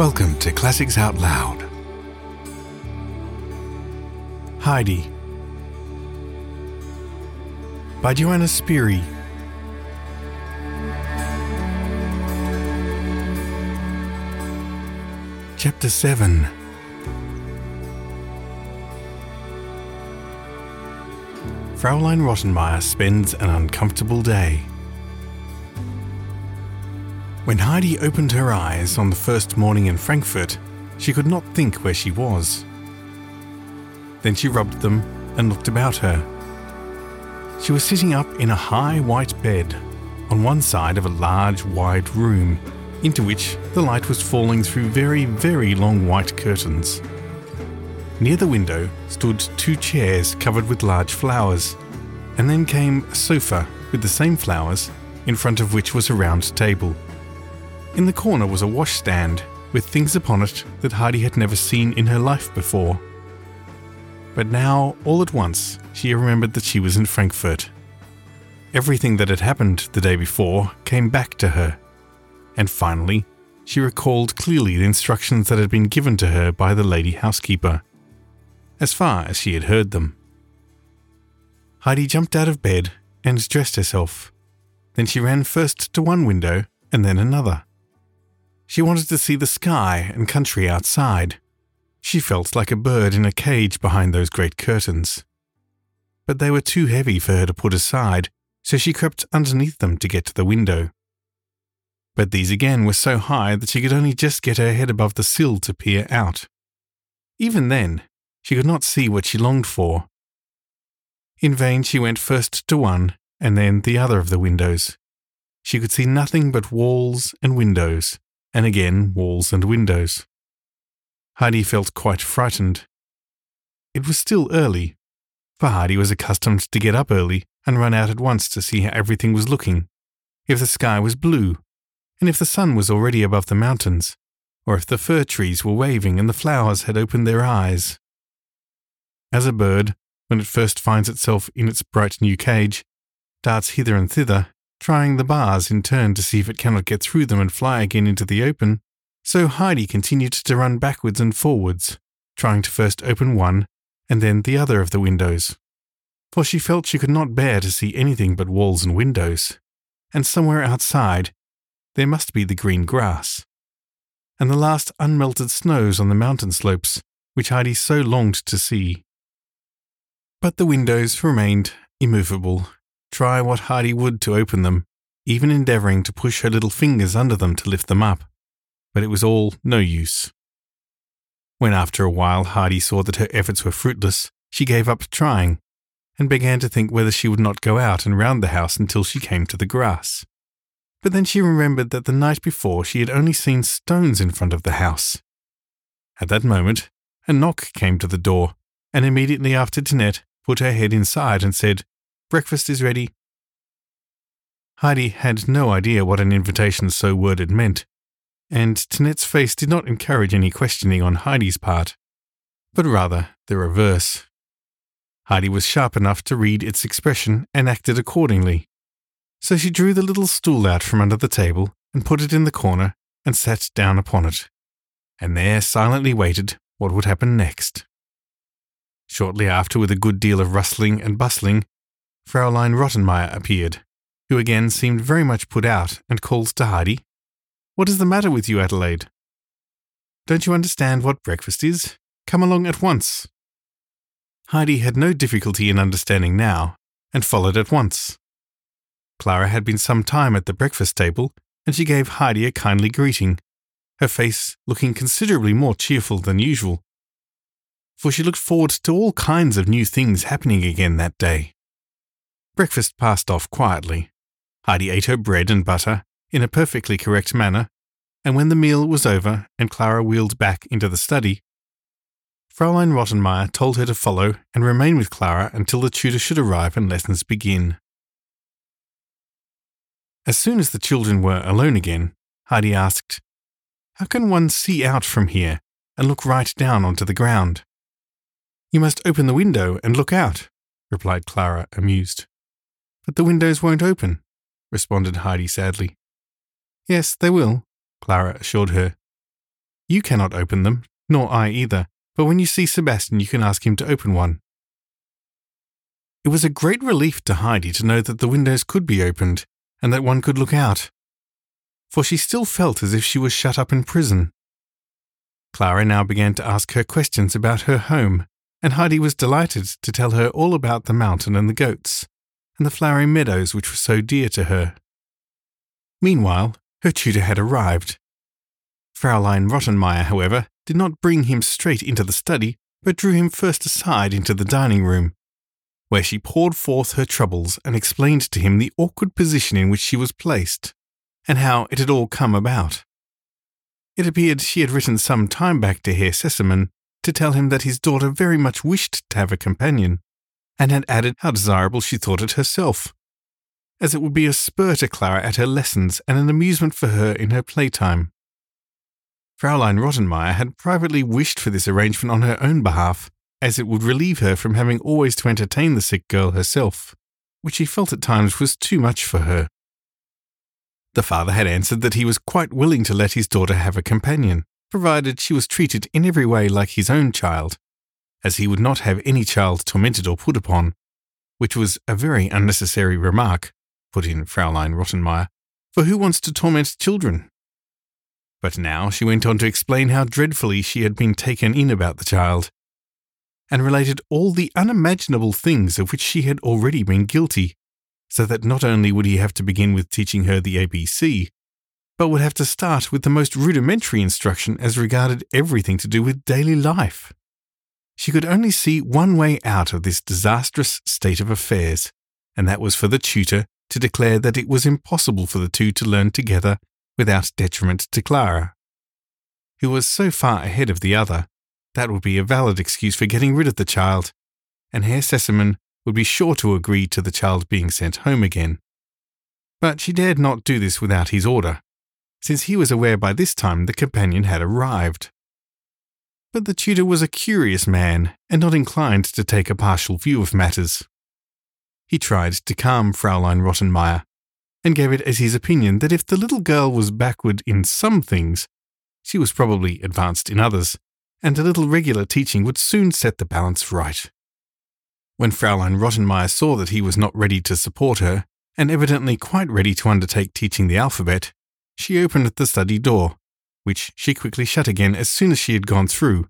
Welcome to Classics Out Loud. Heidi by Johanna Spyri. Chapter 7 Fraulein Rottenmeier spends an uncomfortable day. When Heidi opened her eyes on the first morning in Frankfurt, she could not think where she was. Then she rubbed them and looked about her. She was sitting up in a high white bed on one side of a large wide room into which the light was falling through very, very long white curtains. Near the window stood two chairs covered with large flowers, and then came a sofa with the same flowers, in front of which was a round table. In the corner was a washstand with things upon it that Heidi had never seen in her life before. But now, all at once, she remembered that she was in Frankfurt. Everything that had happened the day before came back to her. And finally, she recalled clearly the instructions that had been given to her by the lady housekeeper, as far as she had heard them. Heidi jumped out of bed and dressed herself. Then she ran first to one window and then another. She wanted to see the sky and country outside. She felt like a bird in a cage behind those great curtains. But they were too heavy for her to put aside, so she crept underneath them to get to the window. But these again were so high that she could only just get her head above the sill to peer out. Even then, she could not see what she longed for. In vain she went first to one and then the other of the windows. She could see nothing but walls and windows, and again walls and windows. Heidi felt quite frightened. It was still early, for Heidi was accustomed to get up early and run out at once to see how everything was looking, if the sky was blue, and if the sun was already above the mountains, or if the fir trees were waving and the flowers had opened their eyes. As a bird, when it first finds itself in its bright new cage, darts hither and thither trying the bars in turn to see if it cannot get through them and fly again into the open, so Heidi continued to run backwards and forwards, trying to first open one and then the other of the windows. For she felt she could not bear to see anything but walls and windows, and somewhere outside there must be the green grass, and the last unmelted snows on the mountain slopes, which Heidi so longed to see. But the windows remained immovable try what Heidi would to open them, even endeavouring to push her little fingers under them to lift them up, but it was all no use. When after a while Heidi saw that her efforts were fruitless, she gave up trying, and began to think whether she would not go out and round the house until she came to the grass. But then she remembered that the night before she had only seen stones in front of the house. At that moment, a knock came to the door, and immediately after Tinette put her head inside and said, Breakfast is ready. Heidi had no idea what an invitation so worded meant, and Tinette's face did not encourage any questioning on Heidi's part, but rather the reverse. Heidi was sharp enough to read its expression and acted accordingly. So she drew the little stool out from under the table and put it in the corner and sat down upon it, and there silently waited what would happen next. Shortly after, with a good deal of rustling and bustling, Fraulein Rottenmeier appeared, who again seemed very much put out and called to Heidi, What is the matter with you, Adelaide? Don't you understand what breakfast is? Come along at once. Heidi had no difficulty in understanding now, and followed at once. Clara had been some time at the breakfast table, and she gave Heidi a kindly greeting, her face looking considerably more cheerful than usual, for she looked forward to all kinds of new things happening again that day. Breakfast passed off quietly. Heidi ate her bread and butter in a perfectly correct manner, and when the meal was over and Clara wheeled back into the study, Fraulein Rottenmeier told her to follow and remain with Clara until the tutor should arrive and lessons begin. As soon as the children were alone again, Heidi asked, How can one see out from here and look right down onto the ground? You must open the window and look out, replied Clara, amused. But the windows won't open, responded Heidi sadly. Yes, they will, Clara assured her. You cannot open them, nor I either, but when you see Sebastian, you can ask him to open one. It was a great relief to Heidi to know that the windows could be opened and that one could look out, for she still felt as if she was shut up in prison. Clara now began to ask her questions about her home, and Heidi was delighted to tell her all about the mountain and the goats, and the flowery meadows which were so dear to her. Meanwhile, her tutor had arrived. Fraulein Rottenmeier, however, did not bring him straight into the study, but drew him first aside into the dining room, where she poured forth her troubles and explained to him the awkward position in which she was placed, and how it had all come about. It appeared she had written some time back to Herr Sesemann to tell him that his daughter very much wished to have a companion, and had added how desirable she thought it herself, as it would be a spur to Clara at her lessons and an amusement for her in her playtime. Fraulein Rottenmeier had privately wished for this arrangement on her own behalf, as it would relieve her from having always to entertain the sick girl herself, which she felt at times was too much for her. The father had answered that he was quite willing to let his daughter have a companion, provided she was treated in every way like his own child, as he would not have any child tormented or put upon, which was a very unnecessary remark, put in Fraulein Rottenmeier, for who wants to torment children? But now she went on to explain how dreadfully she had been taken in about the child, and related all the unimaginable things of which she had already been guilty, so that not only would he have to begin with teaching her the ABC, but would have to start with the most rudimentary instruction as regarded everything to do with daily life. She could only see one way out of this disastrous state of affairs, and that was for the tutor to declare that it was impossible for the two to learn together without detriment to Clara, who was so far ahead of the other that would be a valid excuse for getting rid of the child, and Herr Sesemann would be sure to agree to the child being sent home again. But she dared not do this without his order, since he was aware by this time the companion had arrived. But the tutor was a curious man and not inclined to take a partial view of matters. He tried to calm Fraulein Rottenmeier and gave it as his opinion that if the little girl was backward in some things, she was probably advanced in others, and a little regular teaching would soon set the balance right. When Fraulein Rottenmeier saw that he was not ready to support her, and evidently quite ready to undertake teaching the alphabet, she opened the study door, which she quickly shut again as soon as she had gone through,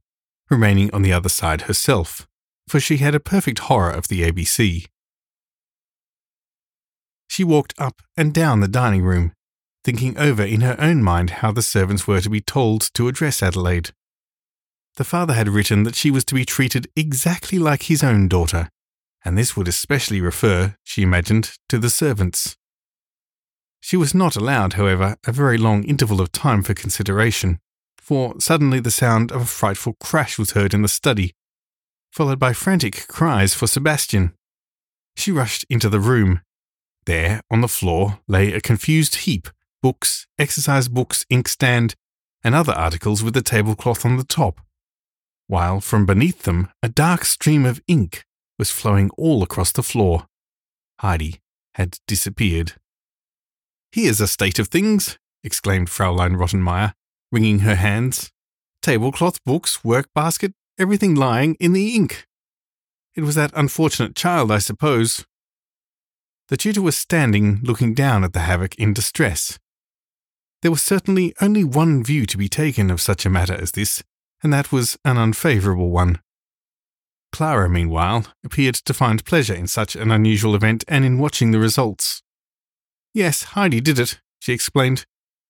remaining on the other side herself, for she had a perfect horror of the ABC. She walked up and down the dining room, thinking over in her own mind how the servants were to be told to address Adelaide. The father had written that she was to be treated exactly like his own daughter, and this would especially refer, she imagined, to the servants. She was not allowed, however, a very long interval of time for consideration, for suddenly the sound of a frightful crash was heard in the study, followed by frantic cries for Sebastian. She rushed into the room. There, on the floor, lay a confused heap books, exercise books, inkstand, and other articles with the tablecloth on the top, while from beneath them a dark stream of ink was flowing all across the floor. Heidi had disappeared. Here's a state of things, exclaimed Fraulein Rottenmeier, wringing her hands. Tablecloth, books, work basket, everything lying in the ink. It was that unfortunate child, I suppose. The tutor was standing looking down at the havoc in distress. There was certainly only one view to be taken of such a matter as this, and that was an unfavourable one. Clara, meanwhile, appeared to find pleasure in such an unusual event and in watching the results. Yes, Heidi did it, she explained,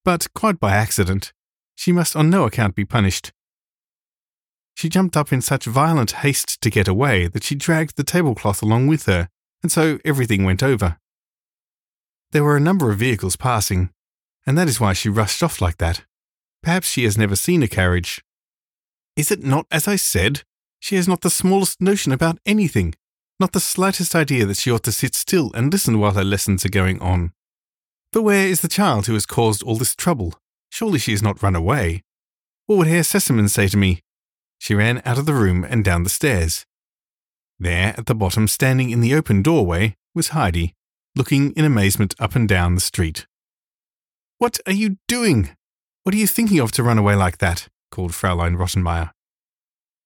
but quite by accident. She must on no account be punished. She jumped up in such violent haste to get away that she dragged the tablecloth along with her, and so everything went over. There were a number of vehicles passing, and that is why she rushed off like that. Perhaps she has never seen a carriage. Is it not as I said? She has not the smallest notion about anything, not the slightest idea that she ought to sit still and listen while her lessons are going on. But where is the child who has caused all this trouble? Surely she has not run away. What would Herr Sesemann say to me? She ran out of the room and down the stairs. There, at the bottom, standing in the open doorway, was Heidi, looking in amazement up and down the street. What are you doing? What are you thinking of to run away like that? called Fraulein Rottenmeier.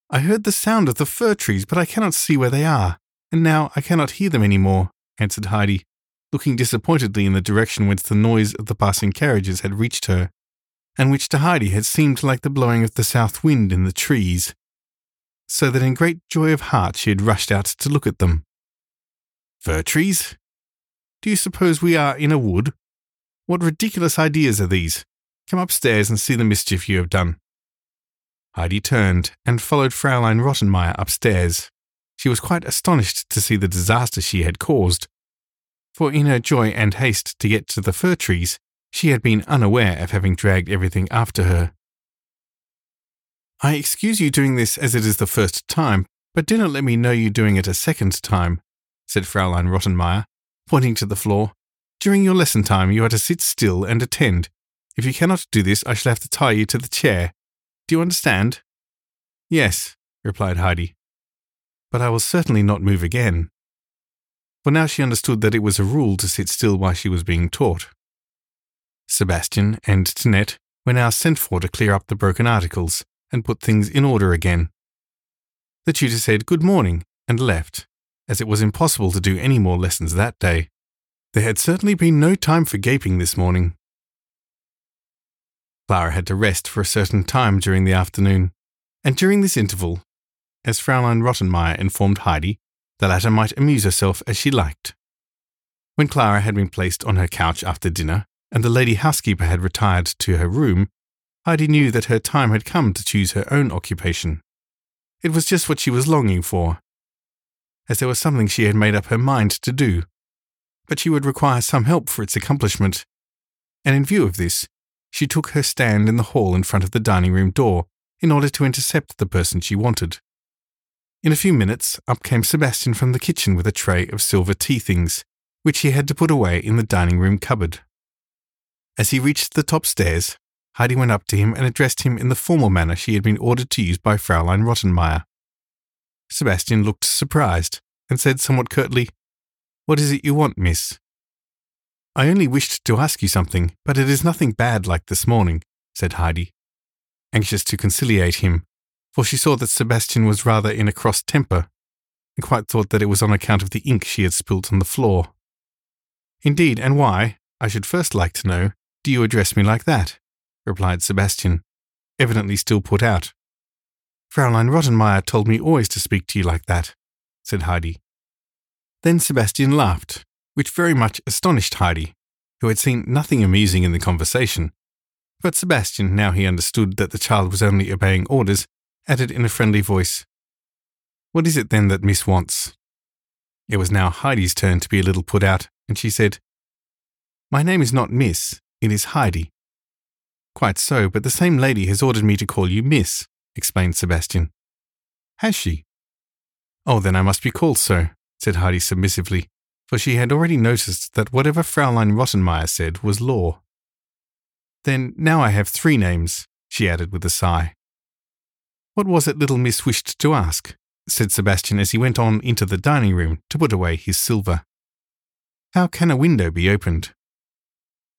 I heard the sound of the fir trees, but I cannot see where they are, and now I cannot hear them any more, answered Heidi, looking disappointedly in the direction whence the noise of the passing carriages had reached her, and which to Heidi had seemed like the blowing of the south wind in the trees, so that in great joy of heart she had rushed out to look at them. Fir trees? Do you suppose we are in a wood? What ridiculous ideas are these? Come upstairs and see the mischief you have done. Heidi turned and followed Fraulein Rottenmeier upstairs. She was quite astonished to see the disaster she had caused, for in her joy and haste to get to the fir trees, she had been unaware of having dragged everything after her. I excuse you doing this as it is the first time, but do not let me know you doing it a second time, said Fraulein Rottenmeier, pointing to the floor. During your lesson time, you are to sit still and attend. If you cannot do this, I shall have to tie you to the chair. Do you understand? Yes, replied Heidi. But I will certainly not move again. For now she understood that it was a rule to sit still while she was being taught. Sebastian and Tinette were now sent for to clear up the broken articles and put things in order again. The tutor said good morning and left, as it was impossible to do any more lessons that day. There had certainly been no time for gaping this morning. Clara had to rest for a certain time during the afternoon, and during this interval, as Fraulein Rottenmeier informed Heidi, the latter might amuse herself as she liked. When Clara had been placed on her couch after dinner, and the lady housekeeper had retired to her room, Heidi knew that her time had come to choose her own occupation. It was just what she was longing for, as there was something she had made up her mind to do, but she would require some help for its accomplishment, and in view of this, she took her stand in the hall in front of the dining room door in order to intercept the person she wanted. In a few minutes, up came Sebastian from the kitchen with a tray of silver tea things, which he had to put away in the dining room cupboard. As he reached the top stairs, Heidi went up to him and addressed him in the formal manner she had been ordered to use by Fraulein Rottenmeier. Sebastian looked surprised and said somewhat curtly, What is it you want, miss? I only wished to ask you something, but it is nothing bad like this morning, said Heidi, anxious to conciliate him, for she saw that Sebastian was rather in a cross temper, and quite thought that it was on account of the ink she had spilt on the floor. Indeed, and why, I should first like to know, do you address me like that? replied Sebastian, evidently still put out. Fraulein Rottenmeier told me always to speak to you like that, said Heidi. Then Sebastian laughed, which very much astonished Heidi, who had seen nothing amusing in the conversation. But Sebastian, now he understood that the child was only obeying orders, added in a friendly voice, What is it then that Miss wants? It was now Heidi's turn to be a little put out, and she said, My name is not Miss, it is Heidi. Quite so, but the same lady has ordered me to call you Miss, explained Sebastian. Has she? Oh, then I must be called so, said Heidi submissively, for she had already noticed that whatever Fraulein Rottenmeier said was law. Then now I have three names, she added with a sigh. What was it little miss wished to ask? said Sebastian as he went on into the dining room to put away his silver. How can a window be opened?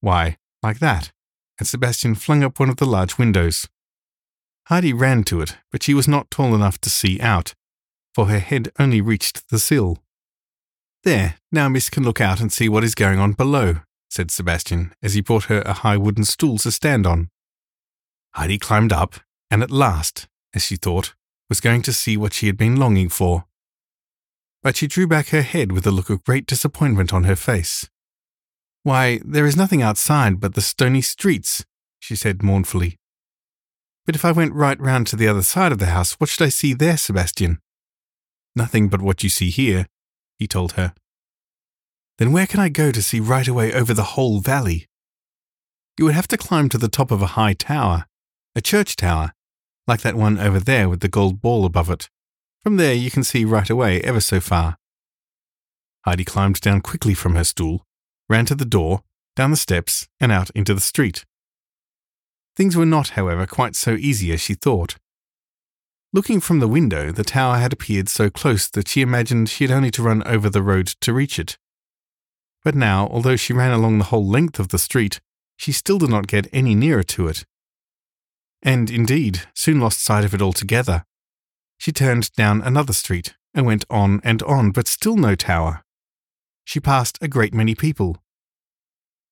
Why, like that, and Sebastian flung up one of the large windows. Heidi ran to it, but she was not tall enough to see out, for her head only reached the sill. There, now Miss can look out and see what is going on below, said Sebastian as he brought her a high wooden stool to stand on. Heidi climbed up, and at last, as she thought, was going to see what she had been longing for. But she drew back her head with a look of great disappointment on her face. Why, there is nothing outside but the stony streets, she said mournfully. But if I went right round to the other side of the house, what should I see there, Sebastian? Nothing but what you see here, he told her. Then where can I go to see right away over the whole valley? You would have to climb to the top of a high tower, a church tower, like that one over there with the gold ball above it. From there you can see right away ever so far. Heidi climbed down quickly from her stool, ran to the door, down the steps, and out into the street. Things were not, however, quite so easy as she thought. Looking from the window, the tower had appeared so close that she imagined she had only to run over the road to reach it. But now, although she ran along the whole length of the street, she still did not get any nearer to it. And indeed soon lost sight of it altogether. She turned down another street and went on and on, but still no tower. She passed a great many people.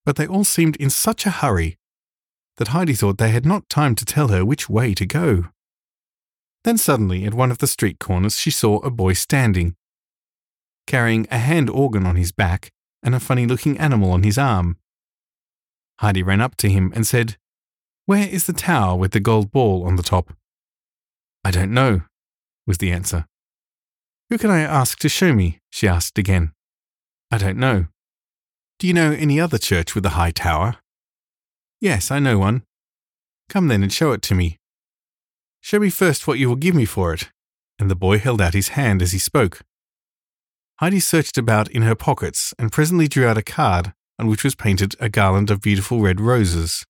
But they all seemed in such a hurry that Heidi thought they had not time to tell her which way to go. Then suddenly, at one of the street corners, she saw a boy standing, carrying a hand organ on his back and a funny looking animal on his arm. Heidi ran up to him and said, Where is the tower with the gold ball on the top? I don't know, was the answer. Who can I ask to show me? she asked again. I don't know. Do you know any other church with a high tower? Yes, I know one. Come then and show it to me. Show me first what you will give me for it. And the boy held out his hand as he spoke. Heidi searched about in her pockets and presently drew out a card on which was painted a garland of beautiful red roses.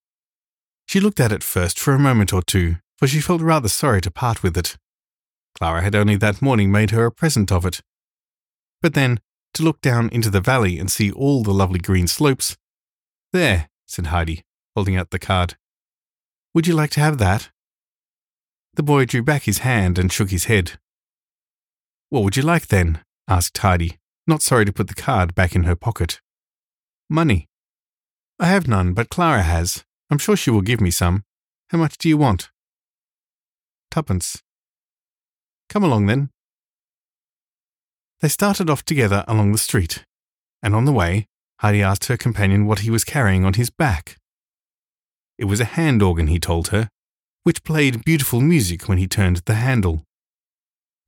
She looked at it first for a moment or two, for she felt rather sorry to part with it. Clara had only that morning made her a present of it. But then, to look down into the valley and see all the lovely green slopes. There, said Heidi, holding out the card. Would you like to have that? The boy drew back his hand and shook his head. What would you like then? asked Heidi, not sorry to put the card back in her pocket. Money. I have none, but Clara has. I'm sure she will give me some. How much do you want? Twopence. Come along then. They started off together along the street, and on the way, Heidi asked her companion what he was carrying on his back. It was a hand organ, he told her, which played beautiful music when he turned the handle.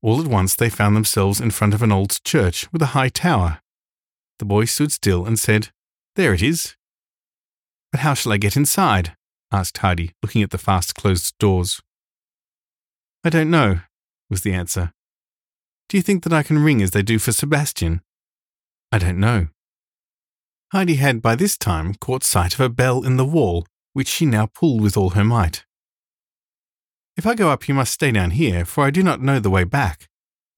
All at once they found themselves in front of an old church with a high tower. The boy stood still and said, There it is. But how shall I get inside? asked Heidi, looking at the fast closed doors. I don't know, was the answer. Do you think that I can ring as they do for Sebastian? I don't know. Heidi had by this time caught sight of a bell in the wall, which she now pulled with all her might. If I go up, you must stay down here, for I do not know the way back,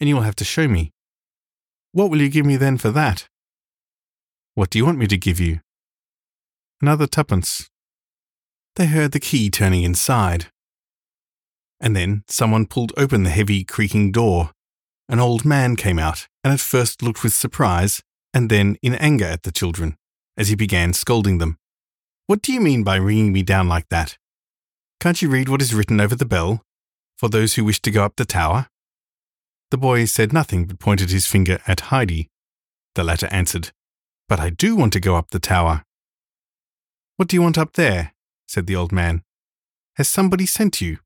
and you will have to show me. What will you give me then for that? What do you want me to give you? Another twopence. They heard the key turning inside, and then someone pulled open the heavy, creaking door. An old man came out, and at first looked with surprise, and then in anger at the children, as he began scolding them. What do you mean by ringing me down like that? Can't you read what is written over the bell? For those who wish to go up the tower? The boy said nothing but pointed his finger at Heidi. The latter answered, But I do want to go up the tower. What do you want up there? said the old man. Has somebody sent you?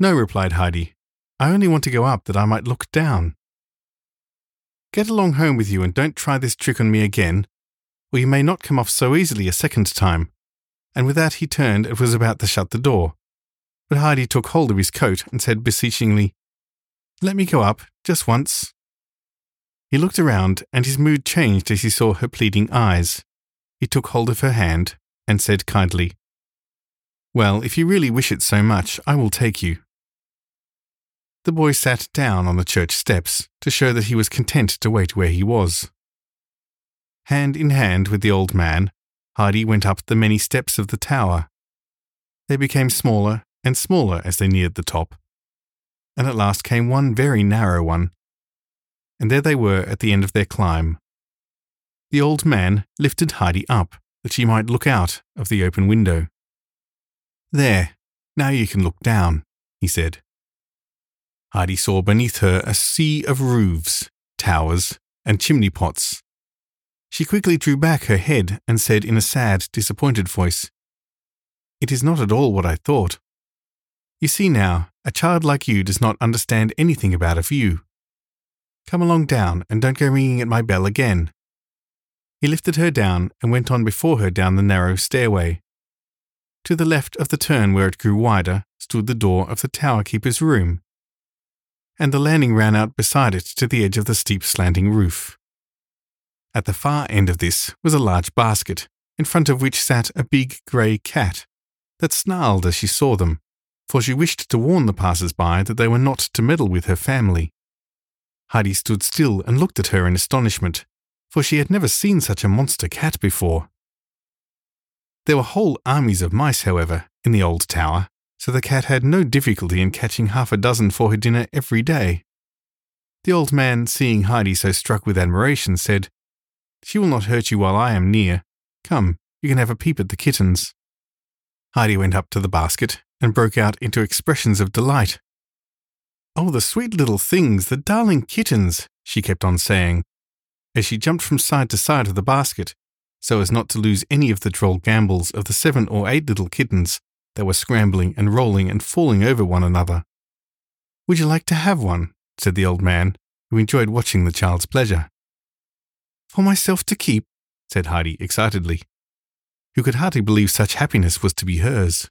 No, replied Heidi. I only want to go up that I might look down. Get along home with you and don't try this trick on me again, or you may not come off so easily a second time. And with that he turned and was about to shut the door. But Heidi took hold of his coat and said beseechingly, Let me go up, just once. He looked around, and his mood changed as he saw her pleading eyes. He took hold of her hand and said kindly, Well, if you really wish it so much, I will take you. The boy sat down on the church steps to show that he was content to wait where he was. Hand in hand with the old man, Heidi went up the many steps of the tower. They became smaller and smaller as they neared the top, and at last came one very narrow one. And there they were at the end of their climb. The old man lifted Heidi up that she might look out of the open window. There, now you can look down, he said. Heidi saw beneath her a sea of roofs, towers, and chimney pots. She quickly drew back her head and said in a sad, disappointed voice, It is not at all what I thought. You see now, a child like you does not understand anything about a view. Come along down and don't go ringing at my bell again. He lifted her down and went on before her down the narrow stairway. To the left of the turn where it grew wider stood the door of the tower keeper's room, and the landing ran out beside it to the edge of the steep slanting roof. At the far end of this was a large basket, in front of which sat a big grey cat that snarled as she saw them, for she wished to warn the passers by that they were not to meddle with her family. Heidi stood still and looked at her in astonishment, for she had never seen such a monster cat before. There were whole armies of mice, however, in the old tower, so the cat had no difficulty in catching half a dozen for her dinner every day. The old man, seeing Heidi so struck with admiration, said, She will not hurt you while I am near. Come, you can have a peep at the kittens. Heidi went up to the basket and broke out into expressions of delight. Oh, the sweet little things, the darling kittens, she kept on saying, as she jumped from side to side of the basket, so as not to lose any of the droll gambols of the seven or eight little kittens that were scrambling and rolling and falling over one another. Would you like to have one? said the old man, who enjoyed watching the child's pleasure. For myself to keep, said Heidi excitedly, who could hardly believe such happiness was to be hers.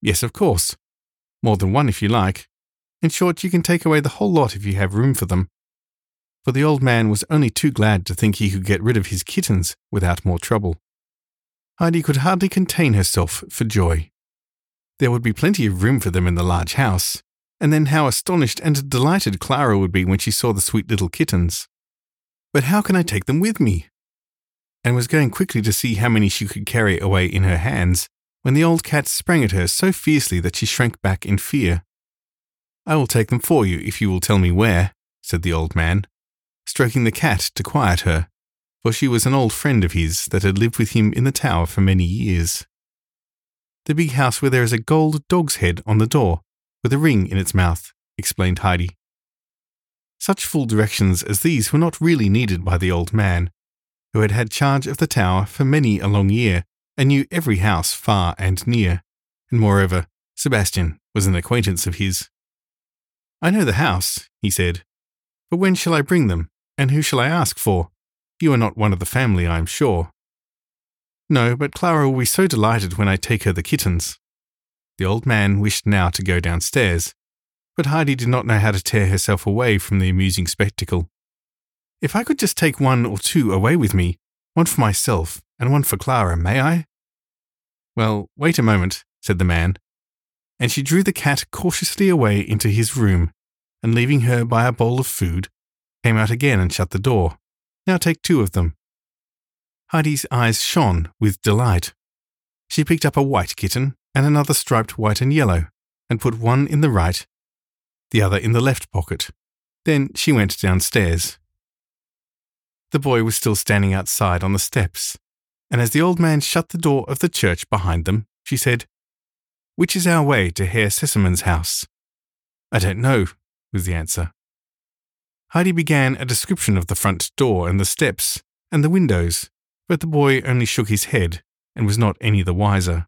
Yes, of course. More than one if you like. In short, you can take away the whole lot if you have room for them. For the old man was only too glad to think he could get rid of his kittens without more trouble. Heidi could hardly contain herself for joy. There would be plenty of room for them in the large house, and then how astonished and delighted Clara would be when she saw the sweet little kittens. But how can I take them with me? And was going quickly to see how many she could carry away in her hands, when the old cat sprang at her so fiercely that she shrank back in fear. I will take them for you if you will tell me where, said the old man, stroking the cat to quiet her, for she was an old friend of his that had lived with him in the tower for many years. The big house where there is a gold dog's head on the door, with a ring in its mouth, explained Heidi. Such full directions as these were not really needed by the old man, who had had charge of the tower for many a long year and knew every house far and near, and moreover, Sebastian was an acquaintance of his. I know the house, he said, but when shall I bring them, and who shall I ask for? You are not one of the family, I am sure. No, but Clara will be so delighted when I take her the kittens. The old man wished now to go downstairs, but Heidi did not know how to tear herself away from the amusing spectacle. If I could just take one or two away with me, one for myself and one for Clara, may I? Well, wait a moment, said the man, and she drew the cat cautiously away into his room, and leaving her by a bowl of food, came out again and shut the door. Now take two of them. Heidi's eyes shone with delight. She picked up a white kitten and another striped white and yellow, and put one in the right, the other in the left pocket. Then she went downstairs. The boy was still standing outside on the steps, and as the old man shut the door of the church behind them, she said, Which is our way to Herr Sesemann's house? I don't know, was the answer. Heidi began a description of the front door and the steps and the windows, but the boy only shook his head and was not any the wiser.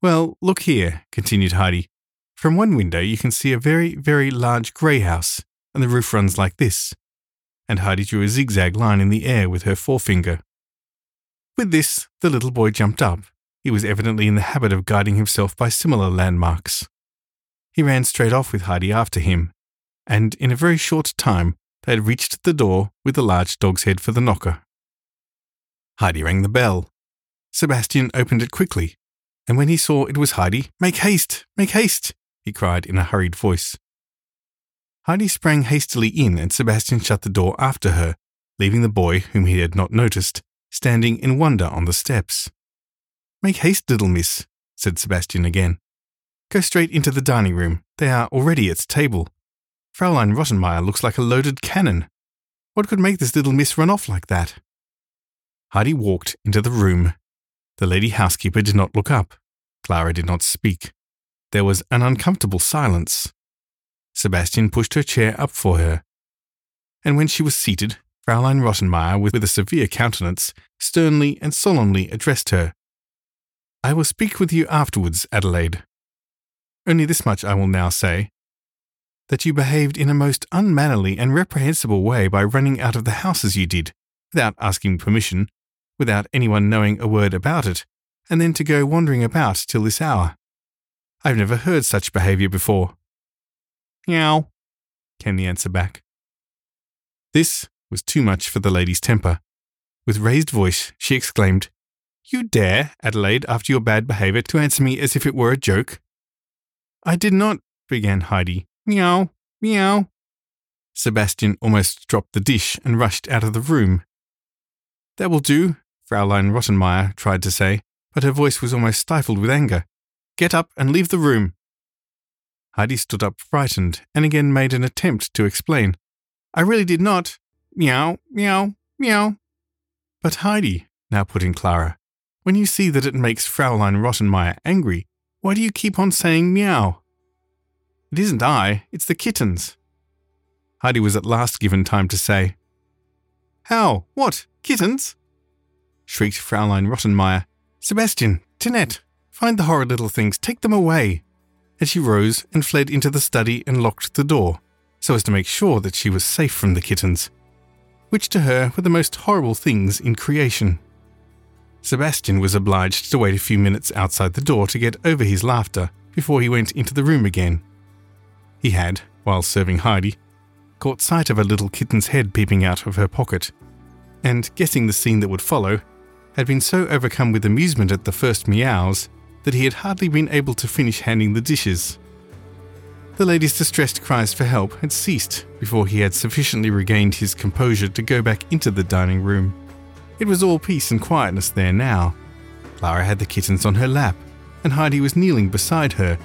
Well, look here, continued Heidi. From one window you can see a very, very large grey house, and the roof runs like this. And Heidi drew a zigzag line in the air with her forefinger. With this, the little boy jumped up. He was evidently in the habit of guiding himself by similar landmarks. He ran straight off with Heidi after him, and in a very short time they had reached the door with the large dog's head for the knocker. Heidi rang the bell. Sebastian opened it quickly and when he saw it was Heidi, Make haste! Make haste! he cried in a hurried voice. Heidi sprang hastily in, and Sebastian shut the door after her, leaving the boy, whom he had not noticed, standing in wonder on the steps. Make haste, little miss, said Sebastian again. Go straight into the dining room. They are already at table. Fraulein Rottenmeier looks like a loaded cannon. What could make this little miss run off like that? Heidi walked into the room the lady housekeeper did not look up. Clara did not speak. There was an uncomfortable silence. Sebastian pushed her chair up for her. And when she was seated, Fraulein Rottenmeier, with, with a severe countenance, sternly and solemnly addressed her. I will speak with you afterwards, Adelaide. Only this much I will now say that you behaved in a most unmannerly and reprehensible way by running out of the house as you did, without asking permission, without anyone knowing a word about it, and then to go wandering about till this hour. I've never heard such behaviour before. Meow, came the answer back. This was too much for the lady's temper. With raised voice, she exclaimed, You dare, Adelaide, after your bad behaviour, to answer me as if it were a joke? I did not, began Heidi. Meow, meow. Sebastian almost dropped the dish and rushed out of the room. That will do, Fraulein Rottenmeier tried to say, but her voice was almost stifled with anger. Get up and leave the room. Heidi stood up frightened and again made an attempt to explain. I really did not. Meow, meow, meow. But Heidi, now put in Clara, when you see that it makes Fraulein Rottenmeier angry, why do you keep on saying meow? It isn't I, it's the kittens. Heidi was at last given time to say, How? What? Kittens? shrieked Fraulein Rottenmeier. Sebastian, Tinette, find the horrid little things, take them away. And she rose and fled into the study and locked the door, so as to make sure that she was safe from the kittens, which to her were the most horrible things in creation. Sebastian was obliged to wait a few minutes outside the door to get over his laughter before he went into the room again. He had, while serving Heidi, caught sight of a little kitten's head peeping out of her pocket, and guessing the scene that would follow, had been so overcome with amusement at the first meows that he had hardly been able to finish handing the dishes. The lady's distressed cries for help had ceased before he had sufficiently regained his composure to go back into the dining room. It was all peace and quietness there now. Clara had the kittens on her lap, and Heidi was kneeling beside her,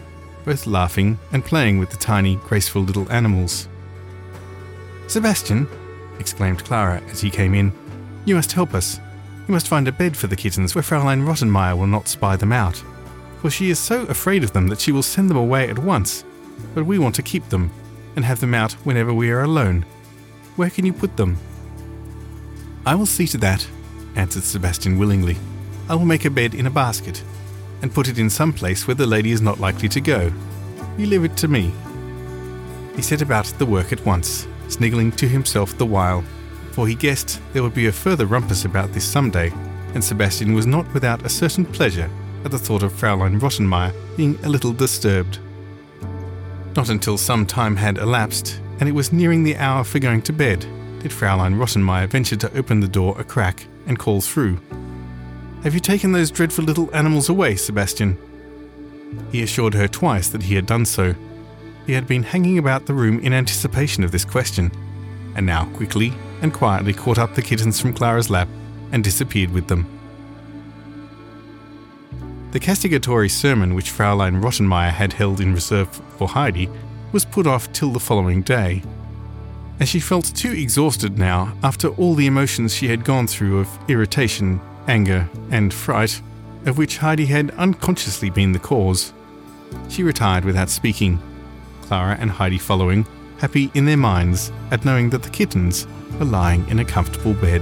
both laughing and playing with the tiny, graceful little animals. Sebastian, exclaimed Clara as he came in, you must help us. You must find a bed for the kittens where Fraulein Rottenmeier will not spy them out, for she is so afraid of them that she will send them away at once. But we want to keep them and have them out whenever we are alone. Where can you put them? I will see to that, answered Sebastian willingly. I will make a bed in a basket and put it in some place where the lady is not likely to go. You leave it to me. He set about the work at once, sniggling to himself the while, for he guessed there would be a further rumpus about this some day, and Sebastian was not without a certain pleasure at the thought of Fraulein Rottenmeier being a little disturbed. Not until some time had elapsed, and it was nearing the hour for going to bed, did Fraulein Rottenmeier venture to open the door a crack and call through. Have you taken those dreadful little animals away, Sebastian? He assured her twice that he had done so. He had been hanging about the room in anticipation of this question, and now quickly and quietly caught up the kittens from Clara's lap and disappeared with them. The castigatory sermon which Fraulein Rottenmeier had held in reserve for Heidi was put off till the following day, as she felt too exhausted now after all the emotions she had gone through of irritation, anger, and fright, of which Heidi had unconsciously been the cause. She retired without speaking, Clara and Heidi following, happy in their minds at knowing that the kittens were lying in a comfortable bed.